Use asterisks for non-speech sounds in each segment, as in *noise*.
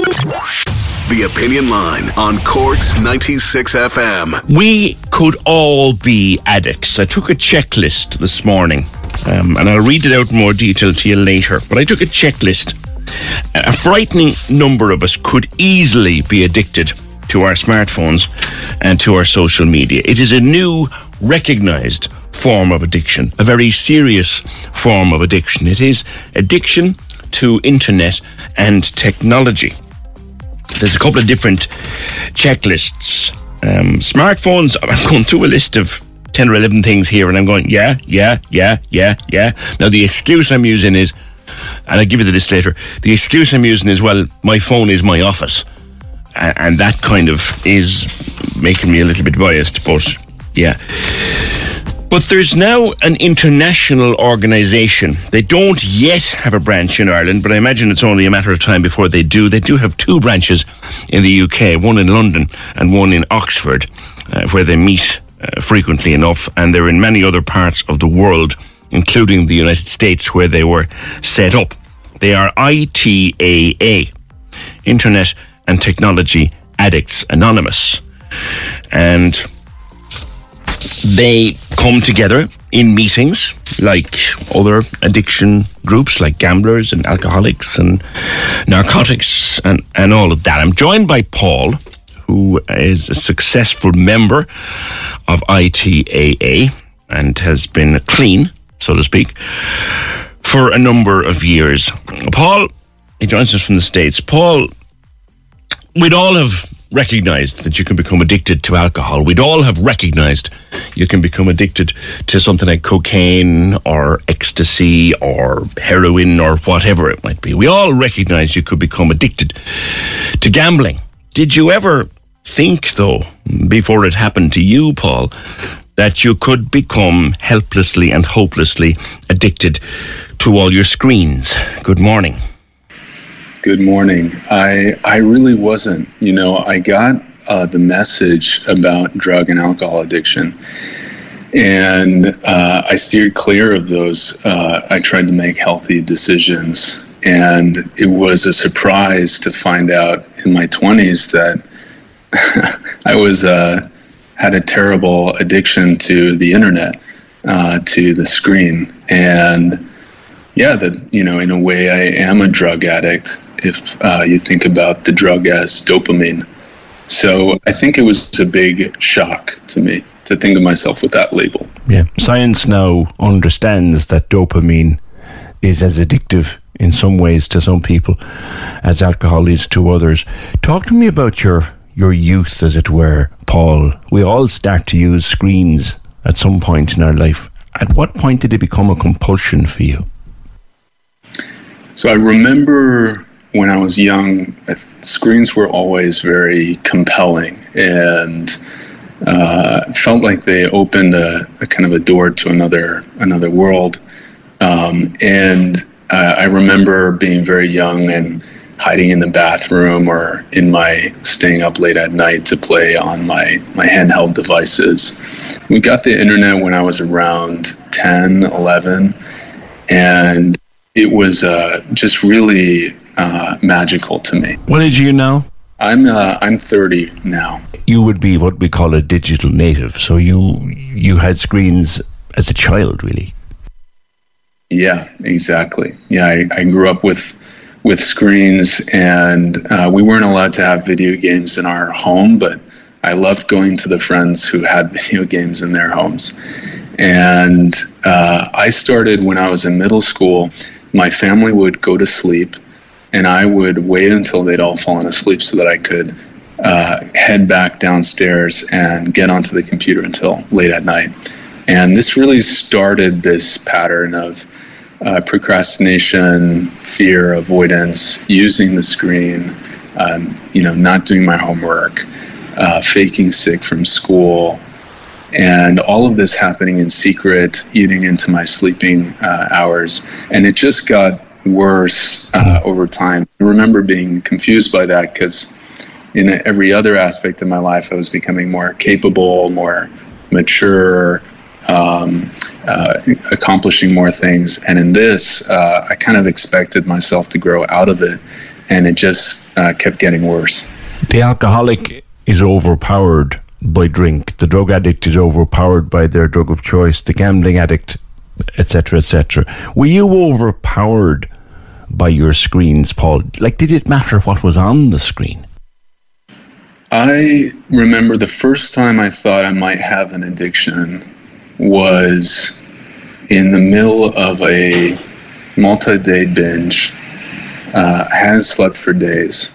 The Opinion Line on Corks 96 FM. We could all be addicts. I took a checklist this morning, um, and I'll read it out in more detail to you later. But I took a checklist. A frightening number of us could easily be addicted to our smartphones and to our social media. It is a new, recognized form of addiction, a very serious form of addiction. It is addiction to internet and technology. There's a couple of different checklists. Um, smartphones, *laughs* I'm going through a list of 10 or 11 things here, and I'm going, yeah, yeah, yeah, yeah, yeah. Now, the excuse I'm using is, and I'll give you the list later, the excuse I'm using is, well, my phone is my office. And, and that kind of is making me a little bit biased, but yeah. But there's now an international organisation. They don't yet have a branch in Ireland, but I imagine it's only a matter of time before they do. They do have two branches in the UK, one in London and one in Oxford, uh, where they meet uh, frequently enough, and they're in many other parts of the world, including the United States, where they were set up. They are ITAA, Internet and Technology Addicts Anonymous. And they come together in meetings like other addiction groups like gamblers and alcoholics and narcotics and, and all of that. I'm joined by Paul, who is a successful member of ITAA and has been clean, so to speak, for a number of years. Paul, he joins us from the States. Paul, we'd all have recognized that you can become addicted to alcohol. We'd all have recognized you can become addicted to something like cocaine or ecstasy or heroin or whatever it might be. We all recognize you could become addicted to gambling. Did you ever think, though, before it happened to you, Paul, that you could become helplessly and hopelessly addicted to all your screens? Good morning. Good morning. I I really wasn't. You know, I got uh, the message about drug and alcohol addiction, and uh, I steered clear of those. Uh, I tried to make healthy decisions, and it was a surprise to find out in my twenties that *laughs* I was uh, had a terrible addiction to the internet, uh, to the screen, and yeah, that you know, in a way, I am a drug addict if uh, you think about the drug as dopamine. So I think it was a big shock to me to think of myself with that label. Yeah. Science now understands that dopamine is as addictive in some ways to some people as alcohol is to others. Talk to me about your your youth, as it were, Paul. We all start to use screens at some point in our life. At what point did it become a compulsion for you? So I remember when I was young, screens were always very compelling and uh, felt like they opened a, a, kind of a door to another another world. Um, and uh, I remember being very young and hiding in the bathroom or in my staying up late at night to play on my my handheld devices. We got the internet when I was around 10, 11, and it was uh, just really uh, magical to me. What age you now? I'm uh, I'm 30 now. You would be what we call a digital native. So you you had screens as a child, really. Yeah, exactly. Yeah, I, I grew up with with screens, and uh, we weren't allowed to have video games in our home, but I loved going to the friends who had *laughs* video games in their homes. And uh, I started when I was in middle school. My family would go to sleep and I would wait until they'd all fallen asleep so that I could uh, head back downstairs and get onto the computer until late at night. And this really started this pattern of uh, procrastination, fear, avoidance, using the screen, um, you know, not doing my homework, uh, faking sick from school, and all of this happening in secret, eating into my sleeping uh, hours, and it just got worse uh, over time. I remember being confused by that because in every other aspect of my life, I was becoming more capable, more mature, um, uh, accomplishing more things. And in this, uh, I kind of expected myself to grow out of it, and it just uh, kept getting worse. The alcoholic is overpowered by drink. The drug addict is overpowered by their drug of choice. The gambling addict, etc., etc. Were you overpowered by your screens, Paul? Like, did it matter what was on the screen? I remember the first time I thought I might have an addiction was in the middle of a multi day binge. Uh, I hadn't slept for days.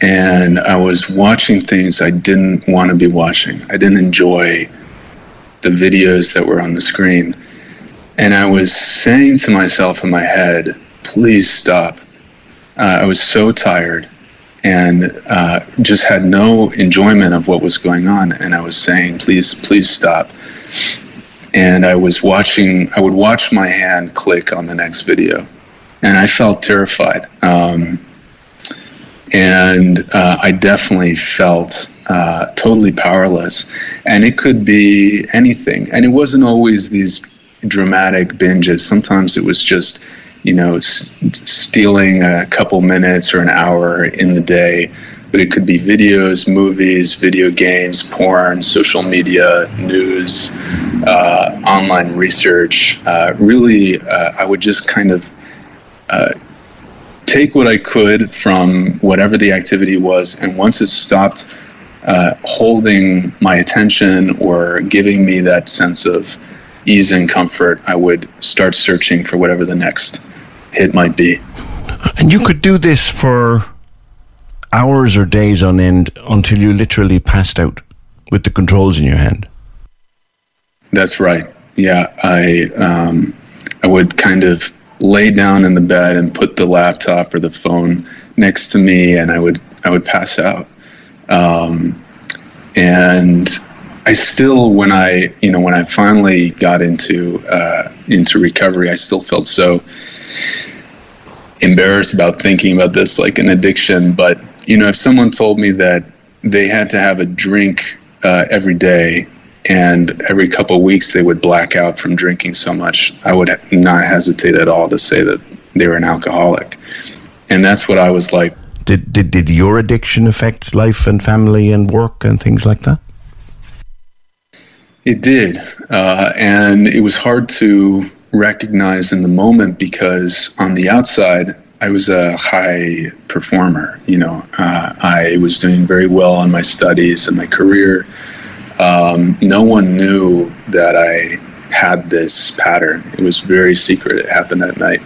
And I was watching things I didn't want to be watching. I didn't enjoy the videos that were on the screen. And I was saying to myself in my head, please stop. Uh, I was so tired and uh, just had no enjoyment of what was going on. And I was saying, please, please stop. And I was watching, I would watch my hand click on the next video. And I felt terrified. Um, and uh, I definitely felt uh, totally powerless. And it could be anything. And it wasn't always these dramatic binges. Sometimes it was just you know, s- stealing a couple minutes or an hour in the day. But it could be videos, movies, video games, porn, social media, news, uh, online research. Uh, really, uh, I would just kind of uh, take what I could from whatever the activity was, and once it stopped uh, holding my attention or giving me that sense of ease and comfort, I would start searching for whatever the next hit might be. And you could do this for hours or days on end until you literally passed out with the controls in your hand. That's right. Yeah, I um, I would kind of lay down in the bed and put the laptop or the phone next to me, and I would I would pass out. Um, and I still, when I you know when I finally got into uh, into recovery, I still felt so embarrassed about thinking about this like an addiction. But you know, if someone told me that they had to have a drink uh, every day and every couple of weeks they would black out from drinking so much, I would not hesitate at all to say that they were an alcoholic. And that's what I was like. Did did did your addiction affect life and family and work and things like that? It did, uh, and it was hard to recognize in the moment because on the outside, I was a high performer. You know, uh, I was doing very well on my studies and my career. Um, no one knew that I had this pattern. It was very secret. It happened at night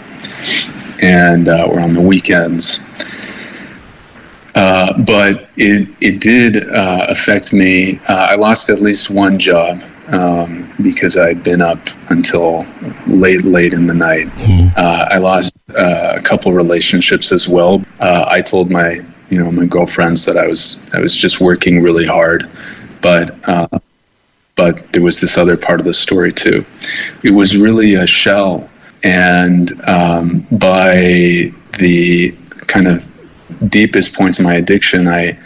and uh, or on the weekends. Uh, but it it did uh, affect me. Uh, I lost at least one job um, because I'd been up until late, late in the night. Mm. Uh, I lost uh, a couple relationships as well. Uh, I told my, you know, my girlfriends that I was, I was just working really hard, but, uh, but there was this other part of the story too. It was really a shell, and um, by the kind of deepest points of my addiction, I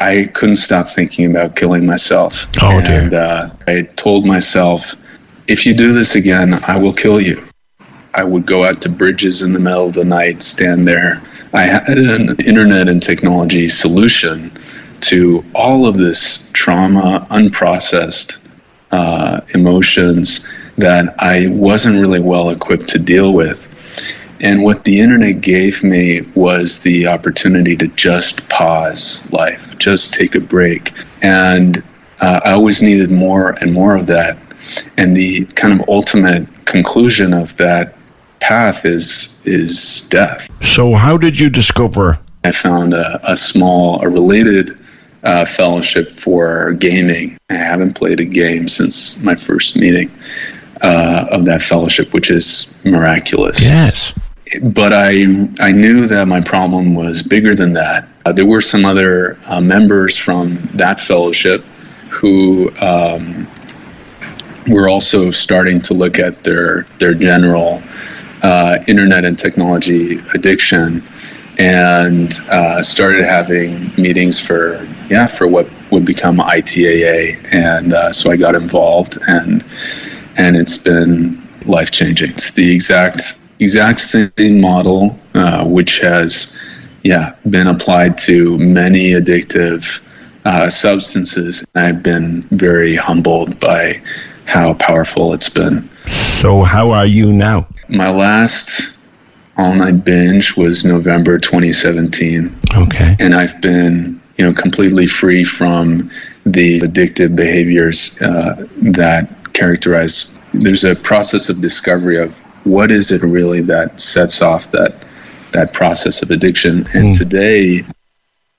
I couldn't stop thinking about killing myself. Oh, and. Uh, I told myself, if you do this again, I will kill you. I would go out to bridges in the middle of the night, stand there. I had an internet and technology solution to all of this trauma, unprocessed uh, emotions that I wasn't really well equipped to deal with. And what the internet gave me was the opportunity to just pause life, just take a break. And uh, I always needed more and more of that. And the kind of ultimate conclusion of that path is is death. So, how did you discover? I found a, a small, a related uh, fellowship for gaming. I haven't played a game since my first meeting. uh, of that fellowship, which is miraculous. Yes. But I I knew that my problem was bigger than that. Uh, there were some other uh, members from that fellowship who um, were also starting to look at their their general uh, internet and technology addiction and uh, started having meetings for yeah for what would become ITAA, and uh, so I got involved, and and it's been life changing. It's the exact exact same model, uh, which has yeah been applied to many addictive uh, substances. I've been very humbled by how powerful it's been. So, how are you now? My last all night binge was November 2017. Okay. And I've been, you know, completely free from the addictive behaviors uh, that characterize. There's a process of discovery of what is it really that sets off that that process of addiction. And mm. today,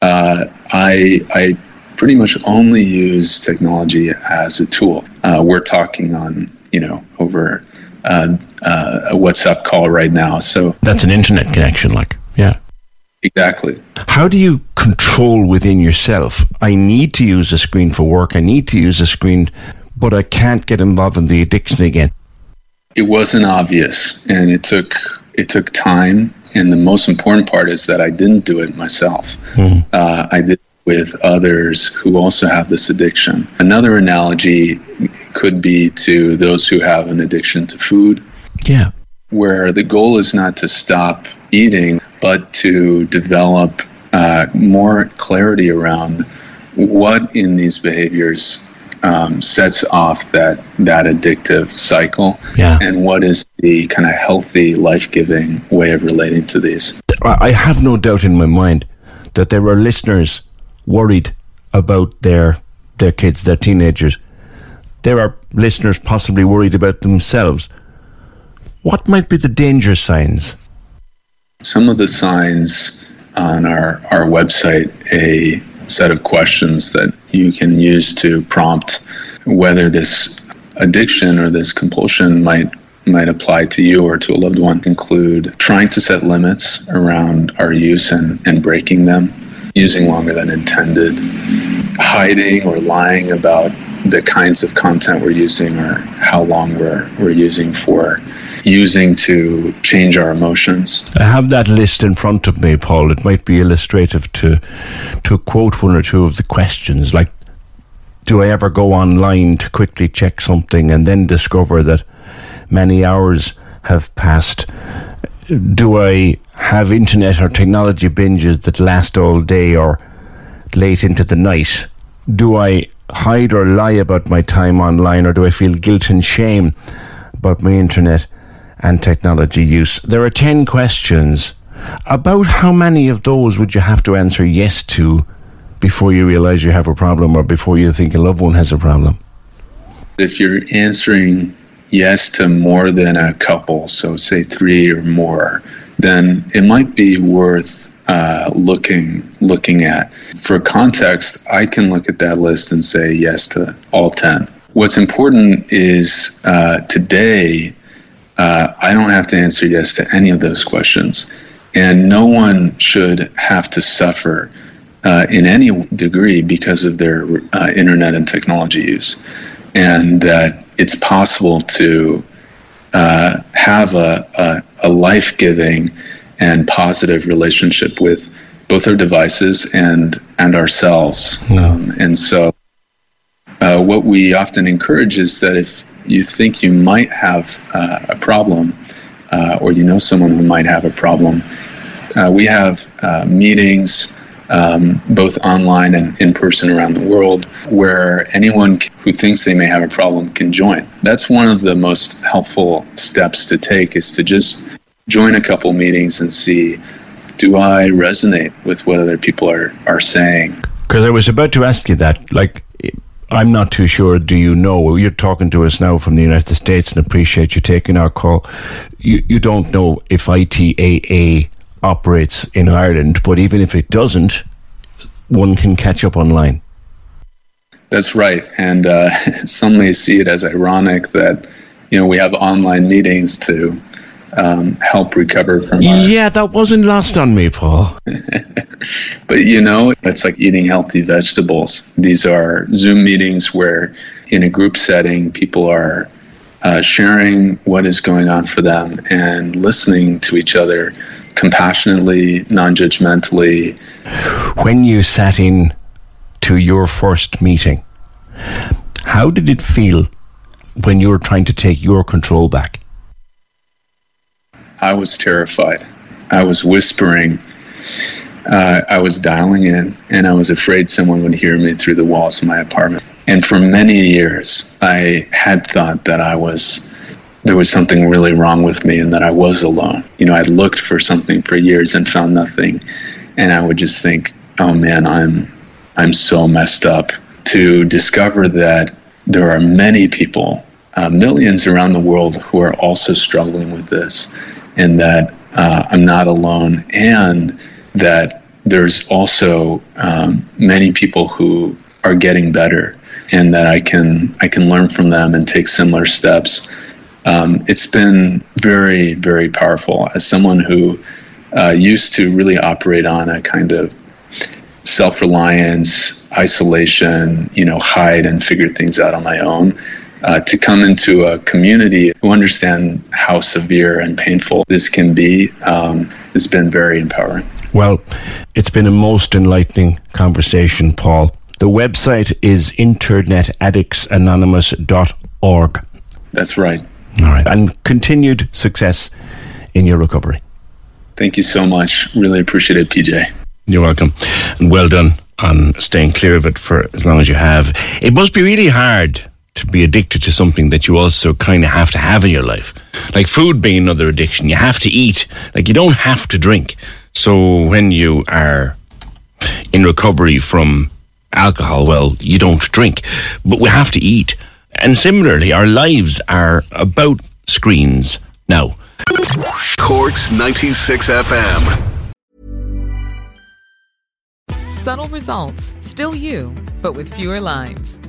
uh, I I pretty much only use technology as a tool. Uh, we're talking on you know over uh, uh, a WhatsApp call right now. So that's an internet connection, like yeah. Exactly. How do you control within yourself? I need to use a screen for work. I need to use a screen, but I can't get involved in the addiction again. It wasn't obvious, and it took it took time. And the most important part is that I didn't do it myself. Mm. Uh, I did with others who also have this addiction. Another analogy could be to those who have an addiction to food. Yeah. Where the goal is not to stop eating, but to develop uh, more clarity around what in these behaviors um, sets off that that addictive cycle, yeah. and what is the kind of healthy, life giving way of relating to these. I have no doubt in my mind that there are listeners worried about their their kids, their teenagers. There are listeners possibly worried about themselves. What might be the danger signs? Some of the signs on our, our website, a set of questions that you can use to prompt whether this addiction or this compulsion might might apply to you or to a loved one. Include trying to set limits around our use and, and breaking them using longer than intended, hiding or lying about the kinds of content we're using or how long we're, we're using for using to change our emotions. I have that list in front of me, Paul. It might be illustrative to to quote one or two of the questions like do I ever go online to quickly check something and then discover that many hours have passed? Do I have internet or technology binges that last all day or late into the night? Do I hide or lie about my time online or do I feel guilt and shame about my internet and technology use? There are 10 questions. About how many of those would you have to answer yes to before you realize you have a problem or before you think a loved one has a problem? If you're answering yes to more than a couple, so say three or more, then it might be worth uh, looking looking at. For context, I can look at that list and say yes to all ten. What's important is uh, today. Uh, I don't have to answer yes to any of those questions, and no one should have to suffer uh, in any degree because of their uh, internet and technology use, and that it's possible to uh, have a, a, a life giving and positive relationship with both our devices and and ourselves. Mm. Um, and so, uh, what we often encourage is that if you think you might have uh, a problem, uh, or you know someone who might have a problem, uh, we have uh, meetings. Um, both online and in person around the world, where anyone who thinks they may have a problem can join. That's one of the most helpful steps to take is to just join a couple meetings and see do I resonate with what other people are, are saying? Because I was about to ask you that. Like, I'm not too sure. Do you know? You're talking to us now from the United States and appreciate you taking our call. You, you don't know if ITAA operates in Ireland, but even if it doesn't, one can catch up online. That's right. And uh, *laughs* some may see it as ironic that you know, we have online meetings to um, help recover from. Our, yeah, that wasn't lost on me, Paul. *laughs* but you know, it's like eating healthy vegetables. These are Zoom meetings where, in a group setting, people are uh, sharing what is going on for them and listening to each other compassionately, non-judgmentally. When you sat in to your first meeting, how did it feel when you were trying to take your control back? I was terrified. I was whispering. Uh, I was dialing in, and I was afraid someone would hear me through the walls of my apartment. And for many years, I had thought that I was there was something really wrong with me and that I was alone. You know, I'd looked for something for years and found nothing, and I would just think, "Oh man, I'm I'm so messed up." To discover that there are many people, uh, millions around the world, who are also struggling with this, and that uh, I'm not alone, and that there's also um, many people who are getting better, and that I can I can learn from them and take similar steps. Um, it's been very very powerful as someone who uh, used to really operate on a kind of self-reliance, isolation, you know, hide and figure things out on my own uh, to come into a community who understand how severe and painful this can be um, has been very empowering. Well, it's been a most enlightening conversation, Paul. The website is internetaddictsanonymous.org. That's right. All right. And continued success in your recovery. Thank you so much. Really appreciate it, PJ. You're welcome. And well done on staying clear of it for as long as you have. It must be really hard to be addicted to something that you also kind of have to have in your life. Like food being another addiction. You have to eat. Like you don't have to drink. So when you are in recovery from alcohol, well, you don't drink, but we have to eat. And similarly, our lives are about screens now. Corks 96 FM. Subtle results, still you, but with fewer lines.